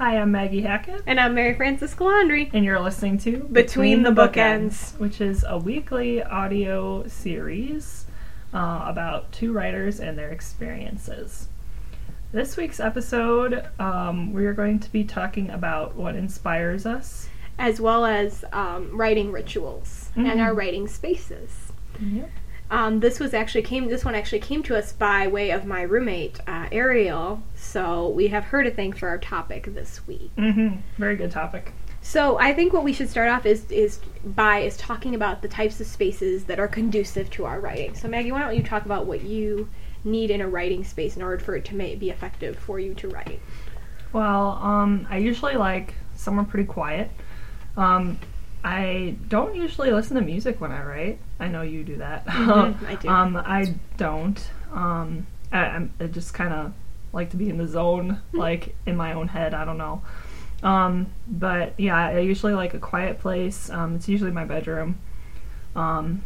Hi, I'm Maggie Hackett, And I'm Mary Frances Calandry. and you're listening to Between the Bookends. which is a weekly audio series uh, about two writers and their experiences. This week's episode, um, we are going to be talking about what inspires us. as well as um, writing rituals Mhm. and our writing spaces. Yep. Um, this was actually came. This one actually came to us by way of my roommate uh, Ariel. So we have her to thank for our topic this week. Mm-hmm. Very good topic. So I think what we should start off is is by is talking about the types of spaces that are conducive to our writing. So Maggie, why don't you talk about what you need in a writing space in order for it to ma- be effective for you to write? Well, um, I usually like somewhere pretty quiet. Um, I don't usually listen to music when I write. I know you do that. Mhm, I do. um, I don't. Um, I, I'm- just kind of like to be in the zone, like in my own head. I don't know. Um, but yeah, I usually like a quiet place. Um, it's usually my bedroom. Um,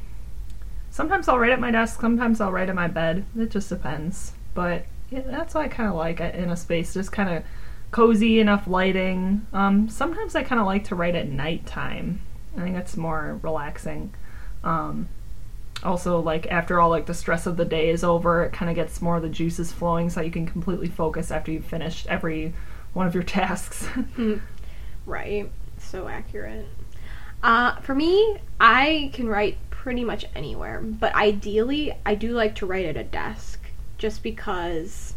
sometimes I'll write at my desk. Sometimes I'll write in my bed. It just depends. But yeah, that's what I kind of like in a space, just kind of cozy, enough lighting. Um, sometimes I kind of like to write at nighttime. I think that's more relaxing. Um, also, like after all, like the stress of the day is over, it kind of gets more of the juices flowing, so you can completely focus after you've finished every one of your tasks. Right. So accurate. Uh, for me, I can write pretty much anywhere, but ideally, I do like to write at a desk, just because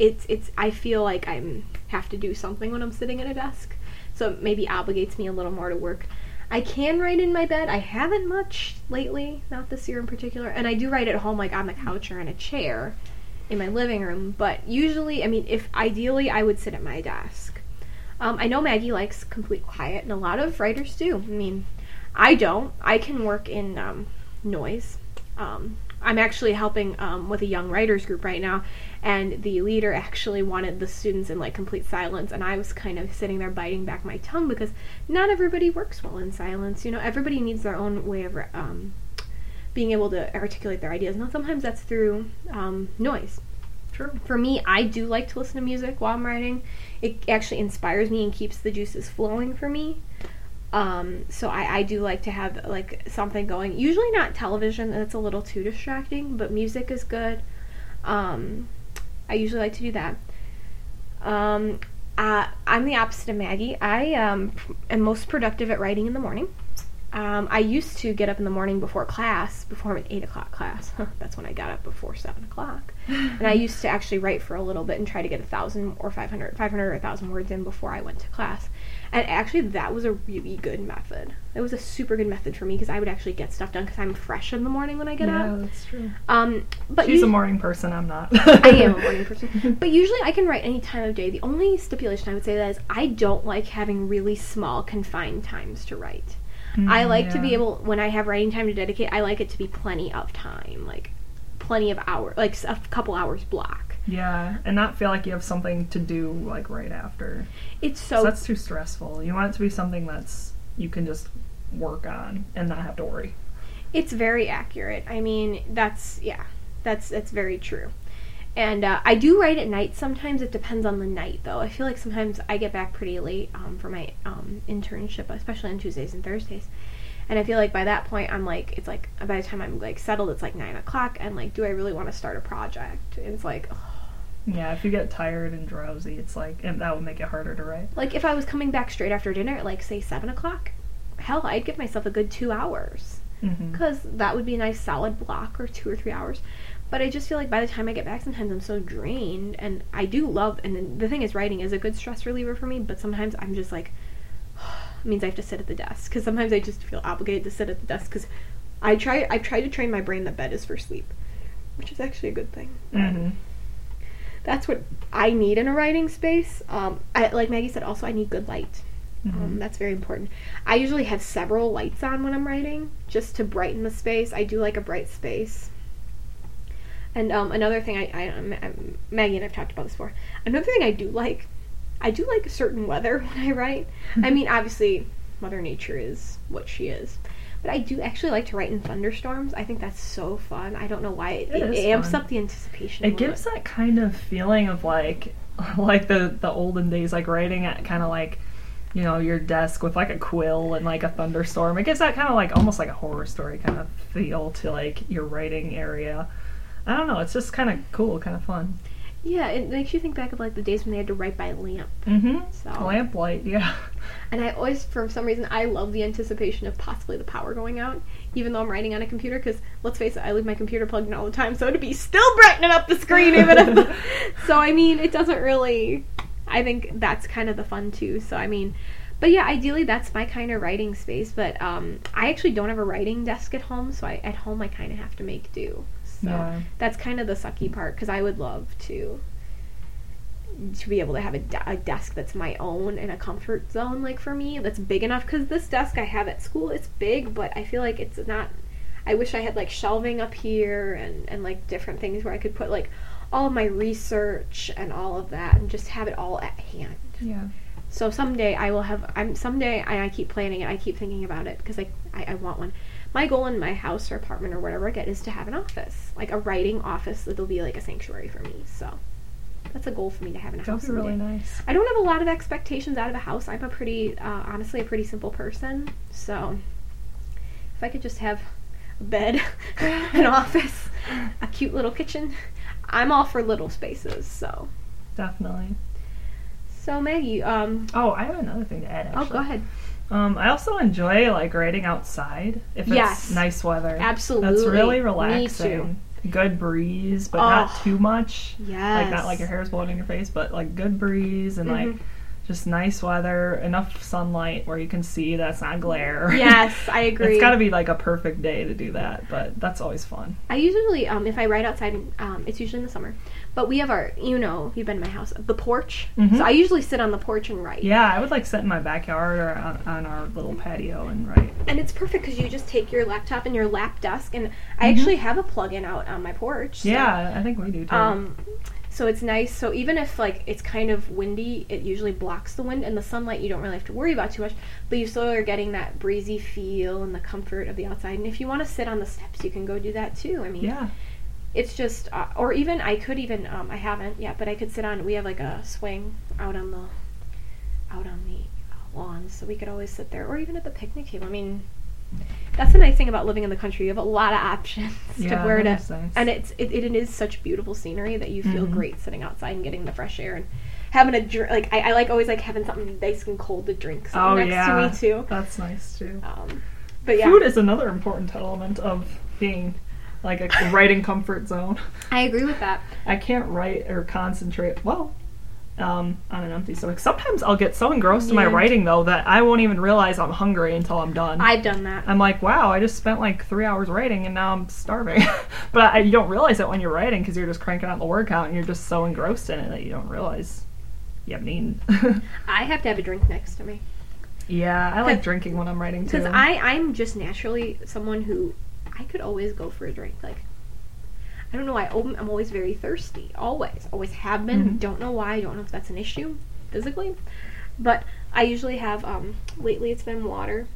it's it's. I feel like I'm have to do something when I'm sitting at a desk, so it maybe obligates me a little more to work. I can write in my bed. I haven't much lately, not this year in particular, and I do write at home, like on the couch or in a chair in my living room. But usually, I mean, if ideally, I would sit at my desk. Um, I know Maggie likes complete quiet, and a lot of writers do. I mean, I don't. I can work in um, noise. Um, I'm actually helping um, with a young writers group right now, and the leader actually wanted the students in like complete silence, and I was kind of sitting there biting back my tongue because not everybody works well in silence. You know, everybody needs their own way of um, being able to articulate their ideas. Now, sometimes that's through um, noise True. for me, I do like to listen to music while I'm writing. It actually inspires me and keeps the juices flowing for me. Um, so I, I do like to have like something going. Usually not television; that's a little too distracting. But music is good. Um, I usually like to do that. Um, uh, I'm the opposite of Maggie. I um, am most productive at writing in the morning. Um, I used to get up in the morning before class, before an 8 o'clock class. That's when I got up before 7 o'clock. And I used to actually write for a little bit and try to get a 1,000 or 500, 500 or 1,000 words in before I went to class. And actually, that was a really good method. It was a super good method for me because I would actually get stuff done because I'm fresh in the morning when I get yeah, up. that's true. Um, but She's you- a morning person. I'm not. I am a morning person. But usually I can write any time of day. The only stipulation I would say that is I don't like having really small confined times to write. I Mm, like to be able when I have writing time to dedicate, I like it to be plenty of time, like plenty of hours, like a couple hours block. Yeah, and not feel like you have something to do like right after. It's so that's too stressful. You want it to be something that's you can just work on and not have to worry. it's very accurate. I mean, that's yeah, that's that's very true. And uh, I do write at night. Sometimes it depends on the night, though. I feel like sometimes I get back pretty late um, for my um, internship, especially on Tuesdays and Thursdays. And I feel like by that point, I'm like, it's like by the time I'm like settled, it's like nine o'clock, and like, do I really want to start a project? And it's like, ugh. Yeah, if you get tired and drowsy, it's like and that would make it harder to write. like if I was coming back straight after dinner at like say seven o'clock, hell, I'd give myself a good two hours. because that would be a nice solid block or two or three hours. But I just feel like by the time I get back, sometimes I'm so drained, and I do love. And the thing is, writing is a good stress reliever for me. But sometimes I'm just like, it means I have to sit at the desk because sometimes I just feel obligated to sit at the desk because I try. I've tried to train my brain that bed is for sleep, which is actually a good thing. But hmm That's what I need in a writing space. Um, I, like Maggie said, also I need good light. Mm-hmm. Um, that's very important. I usually have several lights on when I'm writing, just to brighten the space. I do like a bright space. And um, another thing, I, I, I'm- I'm- Maggie and I've talked about this before. Another thing I do like, I do like certain weather when I write. I mean, obviously, Mother Nature is what she is. But I do actually like to write in thunderstorms. I think that's so fun. I don't know why it, It it, amps fun. up the anticipation. It gives bit. that kind of feeling of like like the the olden days, like writing at kind of like you know your desk with like a quill and like a thunderstorm. It gives that kind of like almost like a horror story kind of feel to like your writing area. I don't know. It's just kind of cool, kind of fun. Yeah, it makes you think back of like the days when they had to write by lamp. Mm-hmm. So Lamplight, yeah. And I always, for some reason, I love the anticipation of possibly the power going out, even though I'm writing on a computer. Because let's face it, I leave my computer plugged in all the time, so to be still brightening up the screen, even if. so I mean, it doesn't really. I think that's kind of the fun too. So I mean, but yeah, ideally that's my kind of writing space. But um, I actually don't have a writing desk at home, so I, at home I kind of have to make do. So Yeah. that's kind of the sucky part because I would love to to be able to have a, de- a desk that's my own and a comfort zone like for me that's big enough because this desk i have at school it's big but i feel like it's not i wish i had like shelving up here and and like different things where i could put like all of my research and all of that and just have it all at hand Yeah. so someday I will have. I'm someday. I, I keep planning it. I keep thinking about it because I, I I want one. My goal in my house or apartment or whatever I get is to have an office, like a writing office that'll be like a sanctuary for me. So that's a goal for me to have in a That'd house. be really nice. I don't have a lot of expectations out of a house. I'm a pretty, uh, honestly, a pretty simple person. So if I could just have a bed, an office, a cute little kitchen, I'm all for little spaces. So Definitely. so Maggie, um, Oh, I have another thing to add. Actually. oh go ahead. Um, I also enjoy like riding outside if it's nice weather. Absolutely. That's really relaxing. Good breeze, but Oh. not too much. Yes. Like not like your hair's blowing in your face, but like good breeze and Mhm. like just nice weather, enough sunlight where you can see that's not glare. Yes, I agree. it's got to be like a perfect day to do that, but that's always fun. I usually, um, if I ride outside, um, it's usually in the summer. But we have our, you know, you've been to my house, the porch. Mhm. So I usually sit on the porch and write. Yeah, I would like sit in my backyard or on, on our little patio and write. And it's perfect because you just take your laptop and your lap desk, and I Mhm. actually have a plug-in out on my porch. so- Yeah, I think we do too. Um, so it's nice. So even if like it's kind of windy, it usually blocks the wind and the sunlight. You don't really have to worry about too much, but you still are getting that breezy feel and the comfort of the outside. And if you want to sit on the steps, you can go do that too. I mean, yeah. It's just uh, or even i could even um, i haven't yet but i could sit on we have like a swing out on the out on the uh, lawn so we could always sit there or even at the picnic table. I mean that's the nice thing about living in the country you have a lot of options Yeah, to where to and it's it, it is such beautiful scenery that you feel Mhm. great sitting outside and getting the fresh air and having a drink like I, I like always like having something nice and cold to drink so Oh next yeah, to me too. That's nice too. um but yeah. Food is another important element of being like a writing comfort zone. i agree with that I can't write or concentrate well um, on an empty stomach. Sometimes I'll get so engrossed in my writing though that I won't even realize I'm hungry until I'm done. i've done that I'm like, wow, I just spent like three hours writing and now I'm starving. but I, you don't realize it when you're writing because you're just cranking out the word count and you're just so engrossed in it that you don't realize you haven't eaten. i have to have a drink next to me yeah, I like drinking when I'm writing too. because I I'm just naturally someone who I could always go for a drink. Like I don't know why I'm I'm always very thirsty. Always, always have been. Mhm. Don't know why. I don't know if that's an issue physically, but I usually have. Um, lately, it's been water,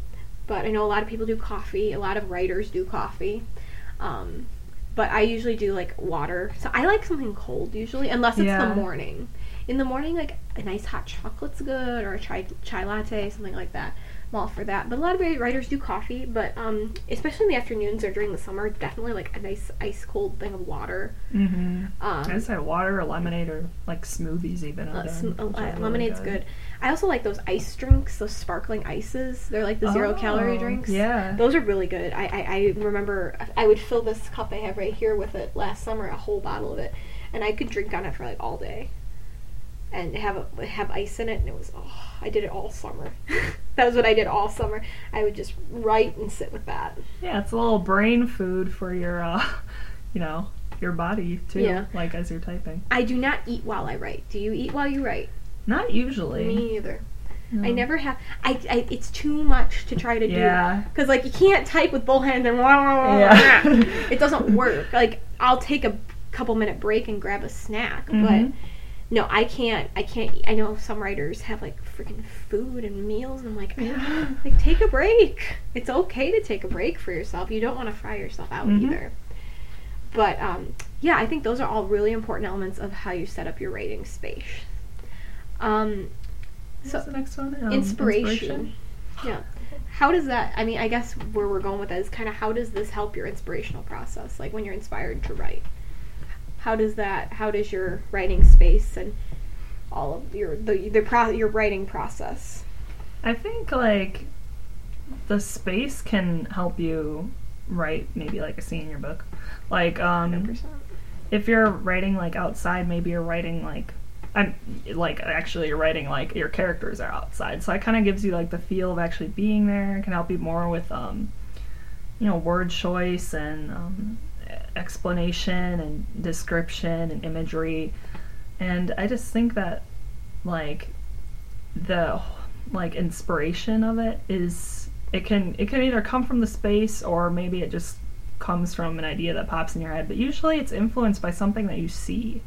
but I know a lot of people do coffee. A lot of writers do coffee. Um, but I usually do like water. So I like something cold usually, unless it's Yeah. the morning. In the morning, like a nice hot chocolate's good, or a chai chai latte, something like that. I'm for that. But a lot of writers do coffee, but um, especially in the afternoons or during the summer, definitely like a nice ice cold thing of water. mm-hmm. Um, say water or lemonade or like smoothies even. uh, sm- done, uh, really lemonade's good. I also like those ice drinks, those sparkling ices. They're like the zero calorie Oh, drinks. Yeah. Those are really good. I, I, I remember I would fill this cup I have right here with it last summer, a whole bottle of it, and I could drink on it for like all day, and have a, have ice in it, and it was oh, I did it all summer. that was what I did all summer. I would just write and sit with that. Yeah, it's a little brain food for your, uh, you know, your body too. Yeah. Like as you're typing. I do not eat while I write. Do you eat while you write? Not usually. Me either. No. I never have. I, I it's too much to try to do. Yeah. Because like you can't type with both hands and wah, wah, wah, Yeah. it doesn't work. Like I'll take a couple minute break and grab a snack, Mhm. but no, I can't. I can't. I know some writers have like freaking food and meals, and I'm like, Yeah. like take a break. It's okay to take a break for yourself. You don't want to fry yourself out Mhm. either. But um, yeah, I think those are all really important elements of how you set up your writing space. Um, What's So- the next one? Um, inspiration. Yeah. How does that? I mean, I guess where we're going with that is kind of how does this help your inspirational process? Like when you're inspired to write, how does that? How does your writing space and all of your the the pro, your writing process? I think like the space can help you write maybe like a scene in your book. Like um 100%. if you're writing like outside, maybe you're writing like I'm like actually you're writing like your characters are outside. So it kind of gives you like the feel of actually being there. It can help you more with um you know word choice and um, explanation and description and imagery. And I just think that like the like inspiration of it is it can it can either come from the space or maybe it just comes from an idea that pops in your head but usually it's influenced by something that you see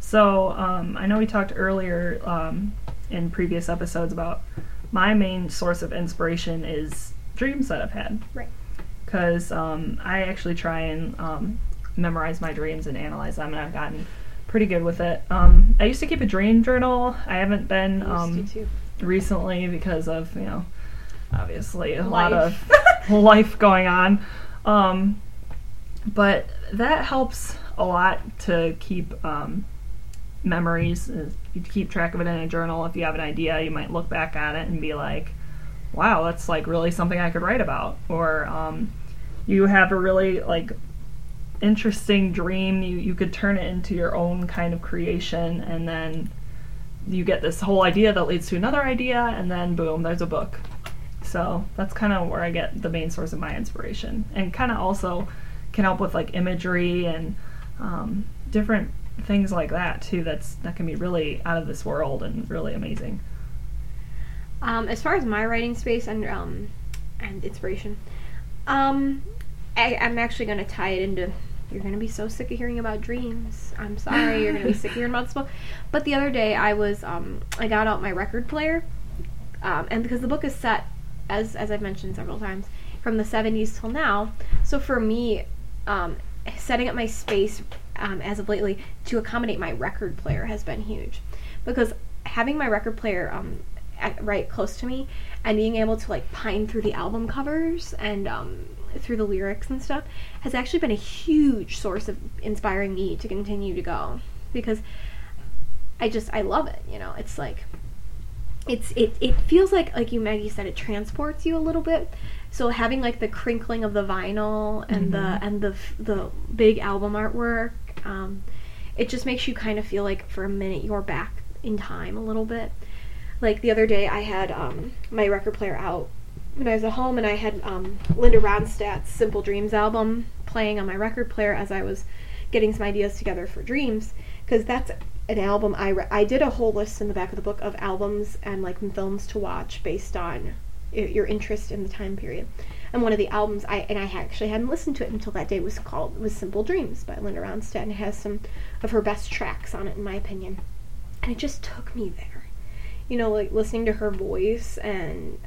so um, i know we talked earlier um, in previous episodes about my main source of inspiration is dreams that i've had Right. Because um, i actually try and um, memorize my dreams and analyze them and i've gotten pretty good with it. Um, i used to keep a dream journal. I haven't been um, recently because of you know obviously a lot of life going on. Um, but that helps a lot to keep um, memories uh, you keep track of it in a journal. If you have an idea you might look back at it and be like wow that's like really something i could write about. Or um, you have a really like interesting dream you, you could turn it into your own kind of creation and then you get this whole idea that leads to another idea and then boom there's a book. So that's kind of where i get the main source of my inspiration and kind of also can help with like imagery and um, different things like that too that's that can be really out of this world and really amazing Um, as far as my writing space and um, and inspiration, um, I, I'm actually going to tie it into. You're going to be so sick of hearing about dreams. I'm sorry, you're going to be sick of hearing about this book. But the other day, I was um, I got out my record player, um, and because the book is set, as as I've mentioned several times, from the 70s till now. So for me, um, setting up my space um, as of lately to accommodate my record player has been huge, because having my record player um, at, right close to me and being able to like pine through the album covers and um, through the lyrics and stuff has actually been a huge source of inspiring me to continue to go because I just I love it. You know, it's like it's it it feels like like you Maggie said it transports you a little bit. So having like the crinkling of the vinyl and the Mhm. and the the big album artwork, um, it just makes you kind of feel like for a minute you're back in time a little bit. Like the other day, I had um, my record player out when I was at home, and I had um, Linda Ronstadt's "Simple Dreams" album playing on my record player as I was getting some ideas together for dreams, because that's an album I re- I did a whole list in the back of the book of albums and like films to watch based on your interest in the time period. And one of the albums I and I actually hadn't listened to it until that day was called was Simple Dreams by Linda Ronstadt and it has some of her best tracks on it in my opinion. And it just took me there. You know, like listening to her voice and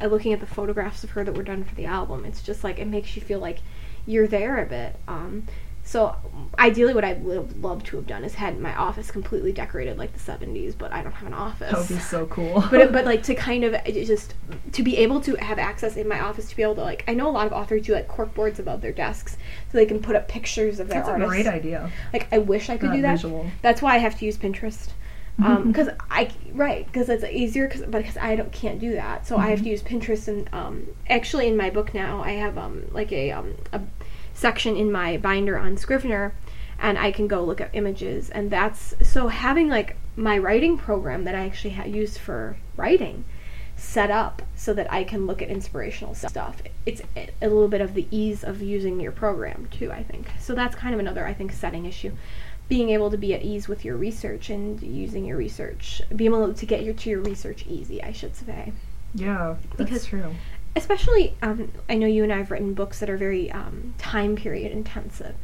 uh, looking at the photographs of her that were done for the album. It's just like it makes you feel like you're there a bit. Um, so ideally, what I would love to have done is had my office completely decorated like the '70s, but I don't have an office that would be so cool but but like to kind of just to be able to have access in my office to be able to like I know a lot of authors do like cork boards above their desks so they can put up pictures of their that's a artists. great idea Like I wish I could That do that. visual. That's why I have to use Pinterest. Because I right because it's easier cause, but because I don't can't do that so I have to use Pinterest and um, actually in my book now I have um, like a um, a section in my binder on Scrivener and I can go look at images and that's so having like my writing program that I actually ha- use for writing set up so that I can look at inspirational stuff. It's a little bit of the ease of using your program too, I think. So that's kind of another I think setting issue. Being able to be at ease with your research and using your research, being able to get your to your research easy, I should say yeah that's Because- true especially um, I know you and I have written books that are very um, time period intensive.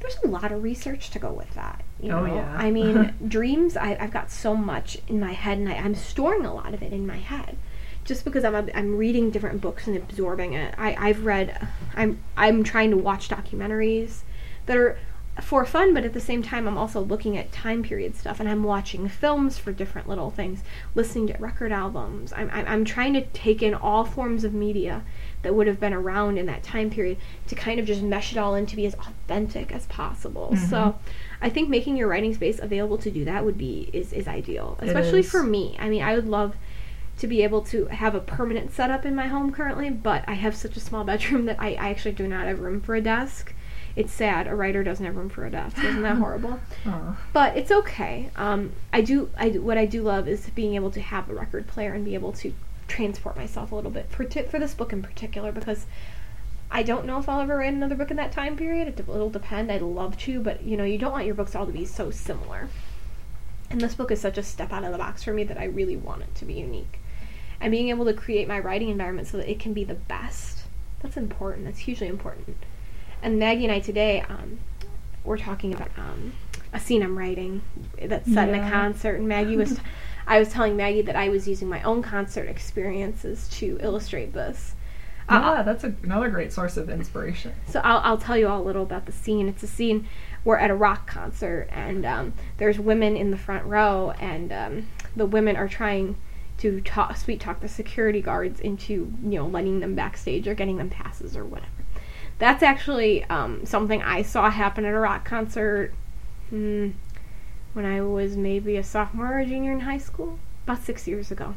There's a lot of research to go with that. You Oh, know? yeah. I mean, dreams. I, I've got so much in my head, and I, I'm storing a lot of it in my head, just because I'm I'm reading different books and absorbing it. I I've read. I'm I'm trying to watch documentaries that are for fun, but at the same time, I'm also looking at time period stuff and I'm watching films for different little things, listening to record albums. I'm, I'm, I'm trying to take in all forms of media that would have been around in that time period to kind of just mesh it all in to be as authentic as possible. Mm-hmm. So I think making your writing space available to do that would be is, is ideal, especially is. for me. I mean, I would love to be able to have a permanent setup in my home currently, but I have such a small bedroom that I, I actually do not have room for a desk. It's sad. A writer doesn't have room for a desk. Isn't that horrible? Oh. But it's okay. Um, I do. I what I do love is being able to have a record player and be able to transport myself a little bit for t- for this book in particular because I don't know if I'll ever write another book in that time period. It, it'll depend. I'd love to, but you know, you don't want your books all to be so similar. And this book is such a step out of the box for me that I really want it to be unique. And being able to create my writing environment so that it can be the best. That's important. That's hugely important. And Maggie and I today, um, we're talking about um, a scene I'm writing that's set in a concert. And Maggie was, I was telling Maggie that I was using my own concert experiences to illustrate this. Uh, Yeah, that's a, another great source of inspiration. so I'll, I'll tell you all a little about the scene. It's a scene we're at a rock concert, and um, there's women in the front row, and um, the women are trying to talk, sweet talk the security guards into you know letting them backstage or getting them passes or whatever. That's actually um, something I saw happen at a rock concert hmm, when I was maybe a sophomore or junior in high school, about six years ago.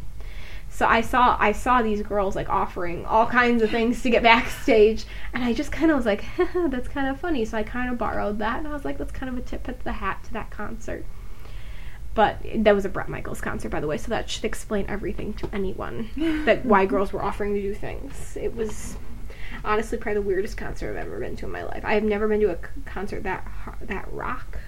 So I saw I saw these girls like offering all kinds of things to get backstage, and I just kind of was like, "That's kind of funny." So I kind of borrowed that, and I was like, "That's kind of a tip at the hat to that concert." But that was a Bret Michaels concert, by the way, so that should explain everything to anyone that why girls were offering to do things. It was honestly probably the weirdest concert I've ever been to in my life. I have never been to a concert that that rock,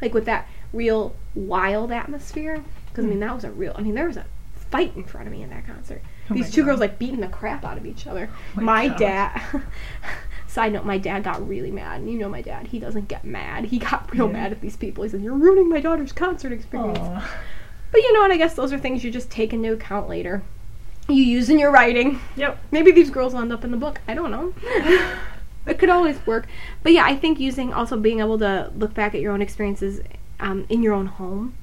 like with that real wild atmosphere. Because I hmm. mean, that was a real. I mean, there was a fight in front of me in that concert. Oh These two God. girls like beating the crap out of each other. Oh my my dad. Side note: My dad got really mad. And you know my dad; he doesn't get mad. He got real Yeah. mad at these people. He said, "You're ruining my daughter's concert experience." Aw. But you know what? I guess those are things you just take into account later. You use in your writing. Yep. Maybe these girls will end up in the book. I don't know. it could always work. But yeah, I think using also being able to look back at your own experiences um, in your own home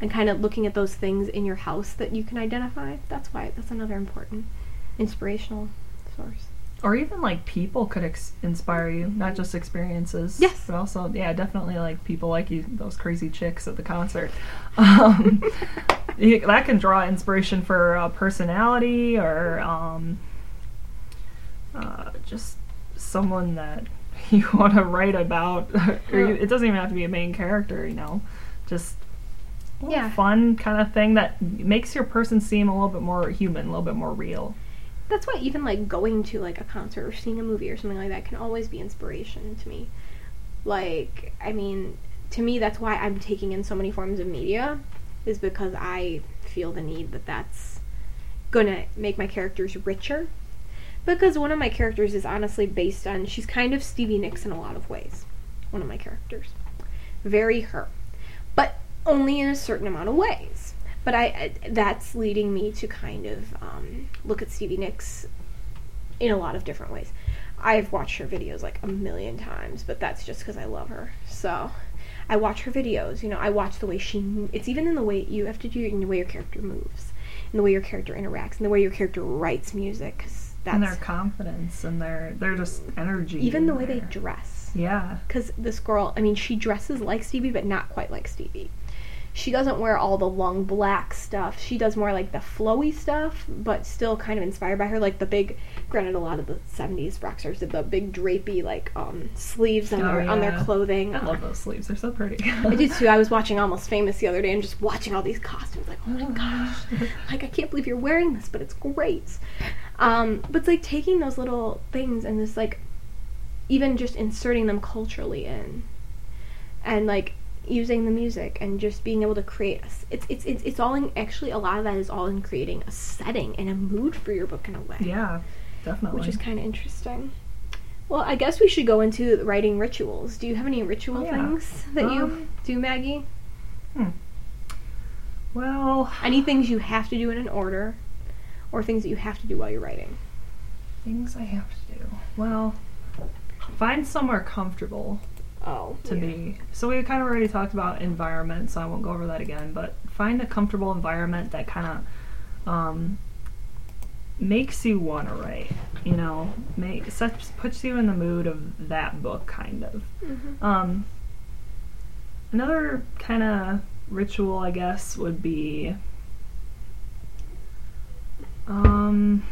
and kind of looking at those things in your house that you can identify. That's why that's another important inspirational source. Or even like people could ex- inspire you, not just experiences. Yes. But also, yeah, definitely like people like you, those crazy chicks at the concert. Um, you- that can draw inspiration for uh, personality or um, uh, just someone that you want to write about. or you, it doesn't even have to be a main character, you know, just Yeah. fun kind of thing that makes your person seem a little bit more human, a little bit more real. That's why even like going to like a concert or seeing a movie or something like that can always be inspiration to me. Like, I mean, to me that's why I'm taking in so many forms of media is because I feel the need that that's to make my characters richer. Because one of my characters is honestly based on she's kind of Stevie Nicks in a lot of ways. One of my characters. Very her. But only in a certain amount of ways. But I, that's leading me to kind of um, look at Stevie Nicks in a lot of different ways. I've watched her videos like a million times, but that's just because I love her. So I watch her videos. You know, I watch the way she. It's even in the way you have to do in the way your character moves, in the way your character interacts, in the way your character writes music. 'cause and their that's confidence and their their just energy. even the way they dress. Yeah. because this girl, I mean, she dresses like Stevie, but not quite like Stevie. She doesn't wear all the long black stuff. She does more like the flowy stuff, but still kind of inspired by her. Like the big, granted, a lot of the '70s rock stars did the big drapey like um, sleeves on Oh, their on their clothing. I love those sleeves. They're so pretty. I did too. I was watching Almost Famous the other day and just watching all these costumes. Like, oh my gosh, like I can't believe you're wearing this, but it's great. Um, but it's like taking those little things and just like even just inserting them culturally in, and like using the music and just being able to create. A, it's it's it's it's all in actually a lot of that is all in creating a setting and a mood for your book in a way yeah, definitely. which is kind of interesting. Well, I guess we should go into writing rituals. Do you have any ritual Oh, yeah. things that you Um, do, Maggie? hmm. well, Any things you have to do in an order, or things that you have to do while you're writing? things I have to do. Well, find somewhere comfortable Oh, to yeah. be. So we kind of already talked about environment, so I won't go over that again. But find a comfortable environment that kind of um, makes you want to write. You know, make sets, puts you in the mood of that book, kind of. Mhm. Um, another kind of ritual, I guess, would be um,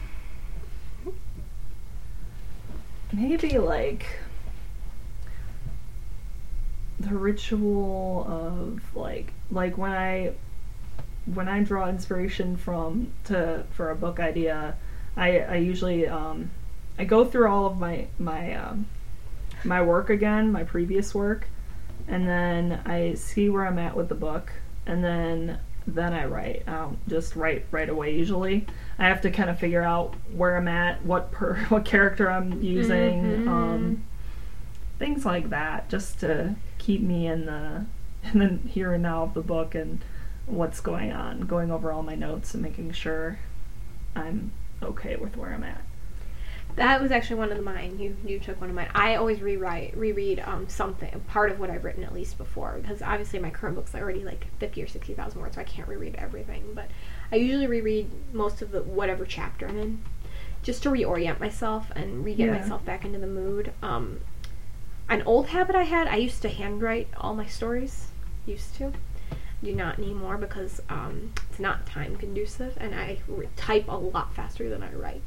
maybe like the ritual of like like when I when I draw inspiration from to for a book idea, I I usually um, I go through all of my my um, my work again, my previous work, and then I see where I'm at with the book, and then then I write. I don't just write right away. Usually, I have to kind of figure out where I'm at, what per what character I'm using, Mhm. um, things like that, just to keep me in the in the here and now of the book and what's going on. Going over all my notes and making sure I'm okay with where I'm at. That was actually one of the mine. You you took one of mine. I always rewrite reread um something part of what I've written at least before because obviously my current book's already like fifty or sixty thousand words, so I can't reread everything. But I usually reread most of the whatever chapter I'm in, just to reorient myself and re get Yeah. myself back into the mood. Um, an old habit I had. I used to handwrite all my stories. Used to. Do not anymore because um, it's not time conducive, and I re- type a lot faster than I write.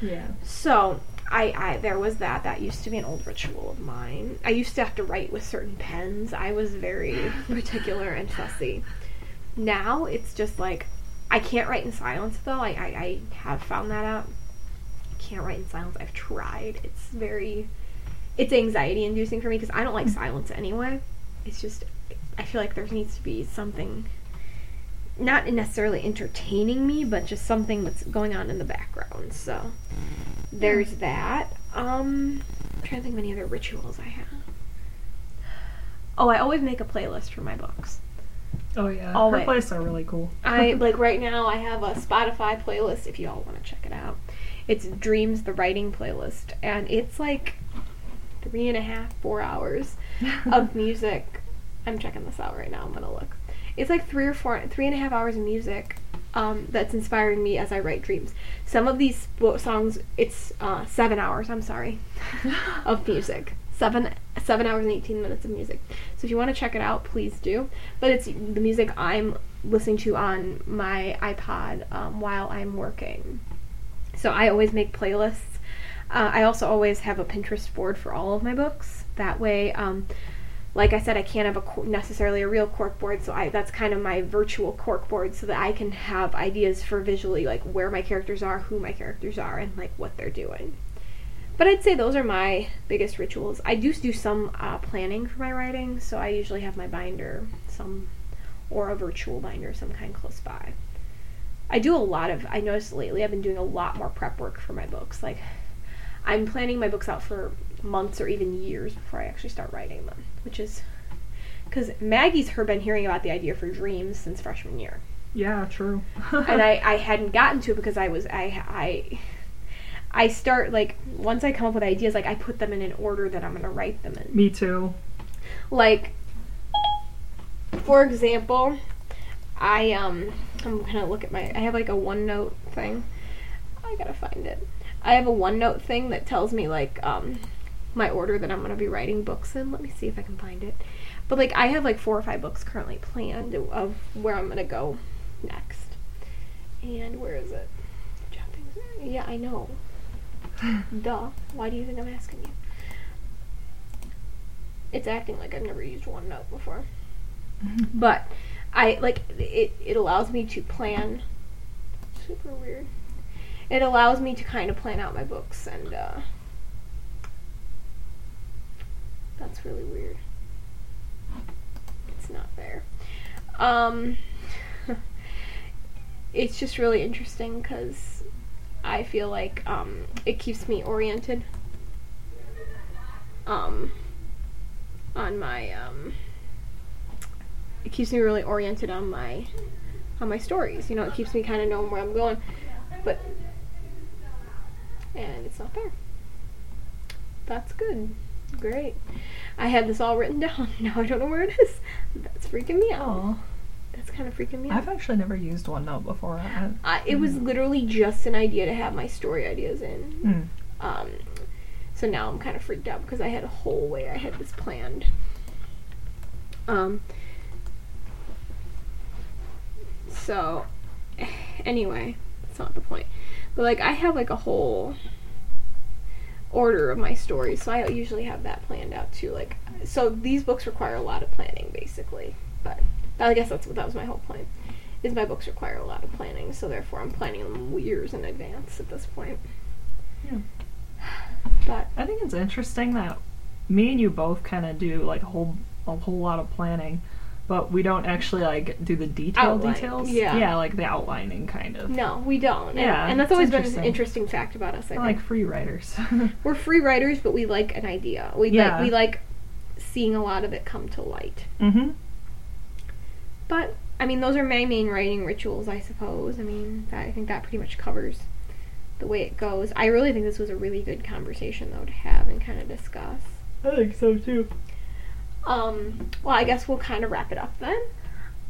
Yeah. So I, I there was that. That used to be an old ritual of mine. I used to have to write with certain pens. I was very particular and fussy. Now it's just like I can't write in silence though. I, I, I have found that out. I can't write in silence. I've tried. It's very it's anxiety inducing for me because I don't like silence anyway. It's just I feel like there needs to be something not necessarily entertaining me, but just something that's going on in the background. So there's that. Um, I'm trying to think of any other rituals I have. Oh, I always make a playlist for my books. Oh yeah. Oh, Her playlists are really cool. I like right now. I have a Spotify playlist. If you all want to check it out, it's Dreams the Writing playlist, and it's like three and a half, four hours of music. I'm checking this out right now. I'm gonna look. It's like three or four, three and a half hours of music um, that's inspiring me as I write dreams. Some of these bo- songs, it's uh, seven hours. I'm sorry, of music. Seven seven hours and 18 minutes of music. So if you want to check it out, please do. But it's the music I'm listening to on my iPod um, while I'm working. So I always make playlists. Uh, I also always have a Pinterest board for all of my books. That way, um, like I said, I can't have a cor- necessarily a real cork board, so I that's kind of my virtual cork board, so that I can have ideas for visually like where my characters are, who my characters are, and like what they're doing. But I'd say those are my biggest rituals. I do do some uh, planning for my writing, so I usually have my binder, some or a virtual binder of some kind close by. I do a lot of. I noticed lately I've been doing a lot more prep work for my books. Like I'm planning my books out for months or even years before I actually start writing them, which is because Maggie's her been hearing about the idea for dreams since freshman year, Yeah, true. and I, I hadn't gotten to it because I was I I I start like once I come up with ideas, like I put them in an order that I'm gonna write them in. Me too. Like for example, I um I'm gonna look at my I have like a OneNote thing. I gotta find it. I have a OneNote thing that tells me like um my order that I'm gonna be writing books in. Let me see if I can find it. But like I have like four or five books currently planned of where I'm gonna go next. And where is it? Yeah, I know. Duh. Why do you think I'm asking you? It's acting like I've never used OneNote before. But I like it it allows me to plan super weird. It allows me to kind of plan out my books and uh that's really weird. It's not there. Um it's just really interesting cuz I feel like um it keeps me oriented um on my um it keeps me really oriented on my on my stories. You know, it keeps me kind of knowing where I'm going. But and it's not there. That's good. Great. I had this all written down. Now I don't know where it is. That's freaking me out. Oh, That's kind of freaking me out. I've actually never used OneNote before. I, Uh, it was literally just an idea to have my story ideas in. hmm. Um, so now I'm kind of freaked out because I had a whole way I had this planned. Um, so, anyway, that's not the point. But like, I have like a whole order of my stories, so I usually have that planned out too. Like, so these books require a lot of planning, basically. But I guess that's what that was my whole point. Is my books require a lot of planning, so therefore I'm planning them years in advance at this point. Yeah. But I think it's interesting that me and you both kind of do like a whole a whole lot of planning, but we don't actually like do the detail Outline, details. yeah. yeah, like the outlining kind of. no, we don't. Yeah, and that's always been an interesting fact about us. I I think like free writers. we're free writers, but we like an idea. We Yeah. like we like seeing a lot of it come to light. mm-hmm. But I mean, those are my main writing rituals, I suppose. I mean, that, I think that pretty much covers the way it goes. I really think this was a really good conversation, though, to have and kind of discuss. I think so too. Um, well, I guess we'll kind of wrap it up then.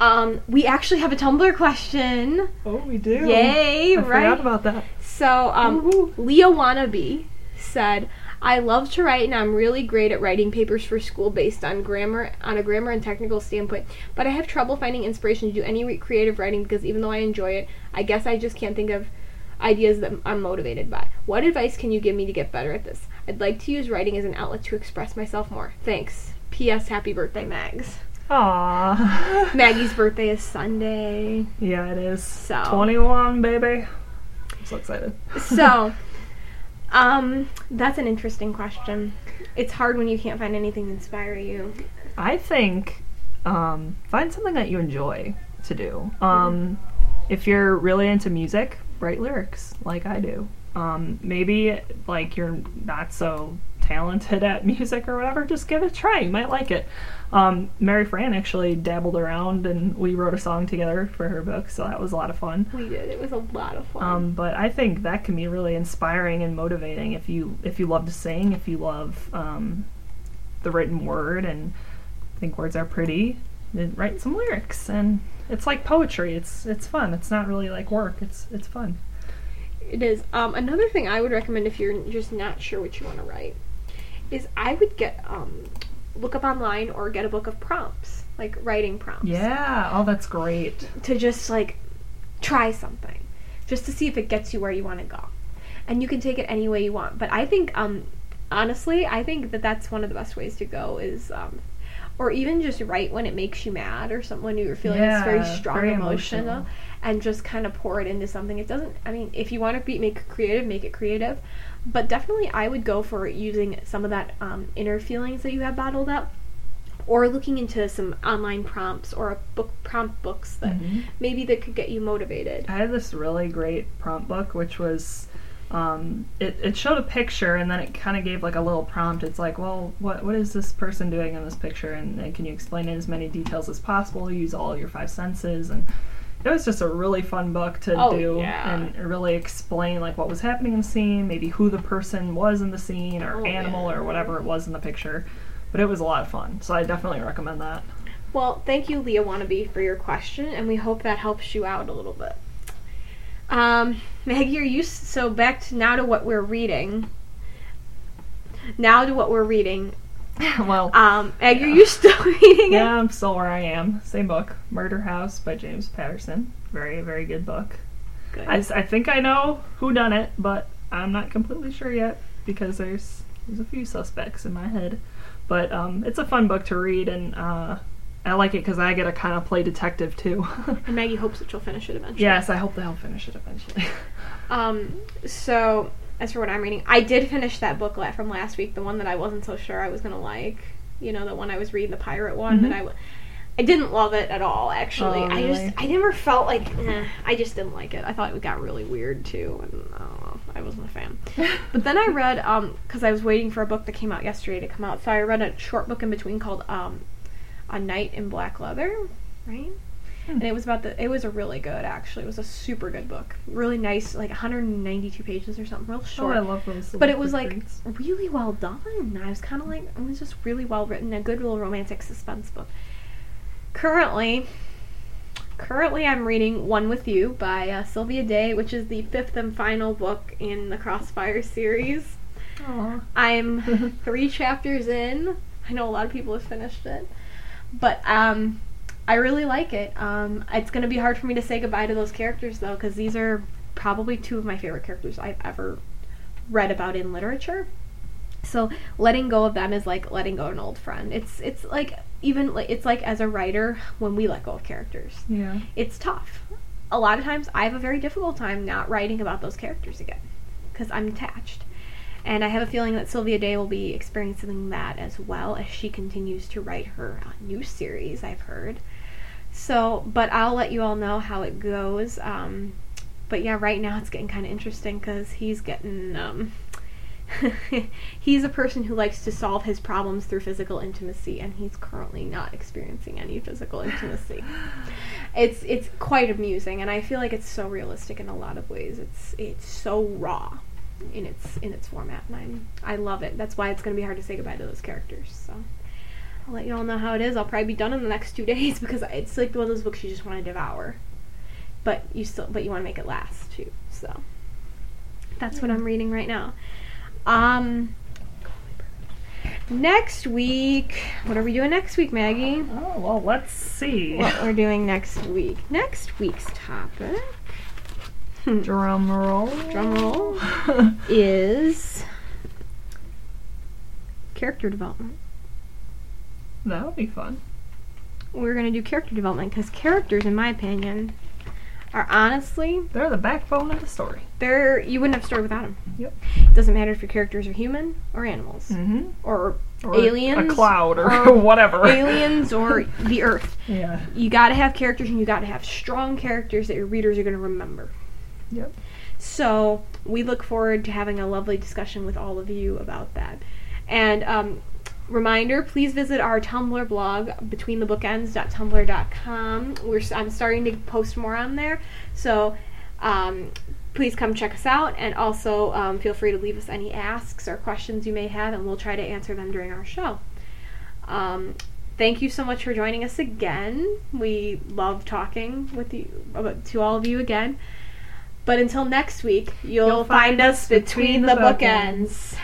Um, we actually have a Tumblr question. Oh, we do. Yay, I right? forgot about that. So, um, Woohoo. Leah Wannabe said, I love to write and I'm really great at writing papers for school based on grammar on a grammar and technical standpoint, but I have trouble finding inspiration to do any re- creative writing because even though I enjoy it, I guess I just can't think of ideas that I'm motivated by. What advice can you give me to get better at this? I'd like to use writing as an outlet to express myself more. Thanks. P.S. Happy birthday, Mags. Aww. Maggie's birthday is Sunday. yeah, it is. So- 21, baby. I'm so excited. So, um, that's an interesting question. It's hard when you can't find anything to inspire you. I think um, find something that you enjoy to do. Um, if you're really into music, write lyrics like I do. Um, maybe like you're not so talented at music or whatever, just give it a try. You might like it. Um, Mary Fran actually dabbled around and we wrote a song together for her book, so that was a lot of fun. We did. It was a lot of fun. Um, but I think that can be really inspiring and motivating if you if you love to sing, if you love um, the written word and think words are pretty, then write some lyrics and it's like poetry. It's it's fun. It's not really like work. It's it's fun. it is. Um, another thing I would recommend if you're just not sure what you want to write is I would get um, look up online or get a book of prompts, like writing prompts. Yeah. Oh, that's great. to just like try something just to see if it gets you where you want to go and you can take it any way you want but i think um honestly i think that that's one of the best ways to go is um or even just write when it makes you mad or something when you're feeling this very strong very emotion emotional. And just kind of pour it into something it doesn't i mean if you want to be make it creative make it creative but definitely i would go for using some of that um, inner feelings that you have bottled up or looking into some online prompts or a book prompt books that Mhm. maybe that could get you motivated. I had this really great prompt book, which was, um, it, it showed a picture and then it kind of gave like a little prompt. It's like, well, what what is this person doing in this picture? And, and can you explain in as many details as possible? Use all your five senses. And it was just a really fun book to Oh, do yeah. and really explain like what was happening in the scene, maybe who the person was in the scene or Oh, animal yeah. or whatever it was in the picture. But it was a lot of fun, so I definitely recommend that. Well, thank you, Leah Wannabe, for your question, and we hope that helps you out a little bit. Um, Maggie, are you so back to now to what we're reading? Now to what we're reading. well, Um, Maggie, are you still reading it? Yeah, I'm still where I am. Same book, Murder House by James Patterson. Very, very good book. Good. I, I think I know who done it, but I'm not completely sure yet because there's there's a few suspects in my head. But um, it's a fun book to read, and uh, I like it because I get to kind of play detective too. and Maggie hopes that you'll finish it eventually. yes, I hope they'll finish it eventually. Um, so as for what I'm reading, I did finish that book la- from last week, the one that I wasn't so sure I was gonna like. You know, the one I was reading, the pirate one Mhm. that I, w- I didn't love it at all. Actually, Oh, I just I never felt like eh, I just didn't like it. I thought it got really weird too, and I I wasn't a fan. But then I read um because I was waiting for a book that came out yesterday to come out, so I read a short book in between called um, A Night in Black Leather, right? Hmm. and it was about the. It was a really good, actually. It was a super good book. Really nice, like 192 pages or something, real short Oh. I love those. but it was like really well done. I was kind of like, it was just really well written, a good little romantic suspense book. Currently, currently I'm reading One with You by uh, Sylvia Day, which is the fifth and final book in the Crossfire series. Aw. I'm three chapters in. I know a lot of people have finished it, but um, I really like it. Um, it's going to be hard for me to say goodbye to those characters though, because these are probably two of my favorite characters I've ever read about in literature. So letting go of them is like letting go of an old friend. It's it's like even like it's like as a writer when we let go of characters Yeah. it's tough. A lot of times I have a very difficult time not writing about those characters again because I'm attached. And I have a feeling that Sylvia Day will be experiencing that as well as she continues to write her uh, new series, I've heard. So, but I'll let you all know how it goes. Um, but yeah, right now it's getting kind of interesting because he's getting. Um, he's a person who likes to solve his problems through physical intimacy, and he's currently not experiencing any physical intimacy. it's it's quite amusing, and I feel like it's so realistic in a lot of ways. It's it's so raw in its in its format, and I'm I love it. That's why it's going to be hard to say goodbye to those characters. So. I'll let you all know how it is. I'll probably be done in the next two days because it's like one of those books you just want to devour, but you still but you want to make it last too. So that's what I'm reading right now. Um, next week, what are we doing next week, Maggie? Oh well, let's see. What we're doing next week? Next week's topic. Hmm, Drum roll. Drum roll. is character development. That'll be fun. We're gonna do character development because characters, in my opinion, are honestly They're the backbone of the story. they're you wouldn't have a story without them. Yep. It doesn't matter if your characters are human or animals Mm-hmm. or Or aliens, a cloud, or, or whatever. aliens or the Earth. Yeah. You got to have characters, and you got to have strong characters that your readers are going to remember. Yep. So we look forward to having a lovely discussion with all of you about that. And um, reminder, please visit our Tumblr blog, betweenthebookends.tumblr.com. We're I'm starting to post more on there, so um, please come check us out. And also um, feel free to leave us any asks or questions you may have, and we'll try to answer them during our show. Um, thank you so much for joining us again. We love talking with you to all of you again. But until next week, you'll, You'll find us between between the the bookends.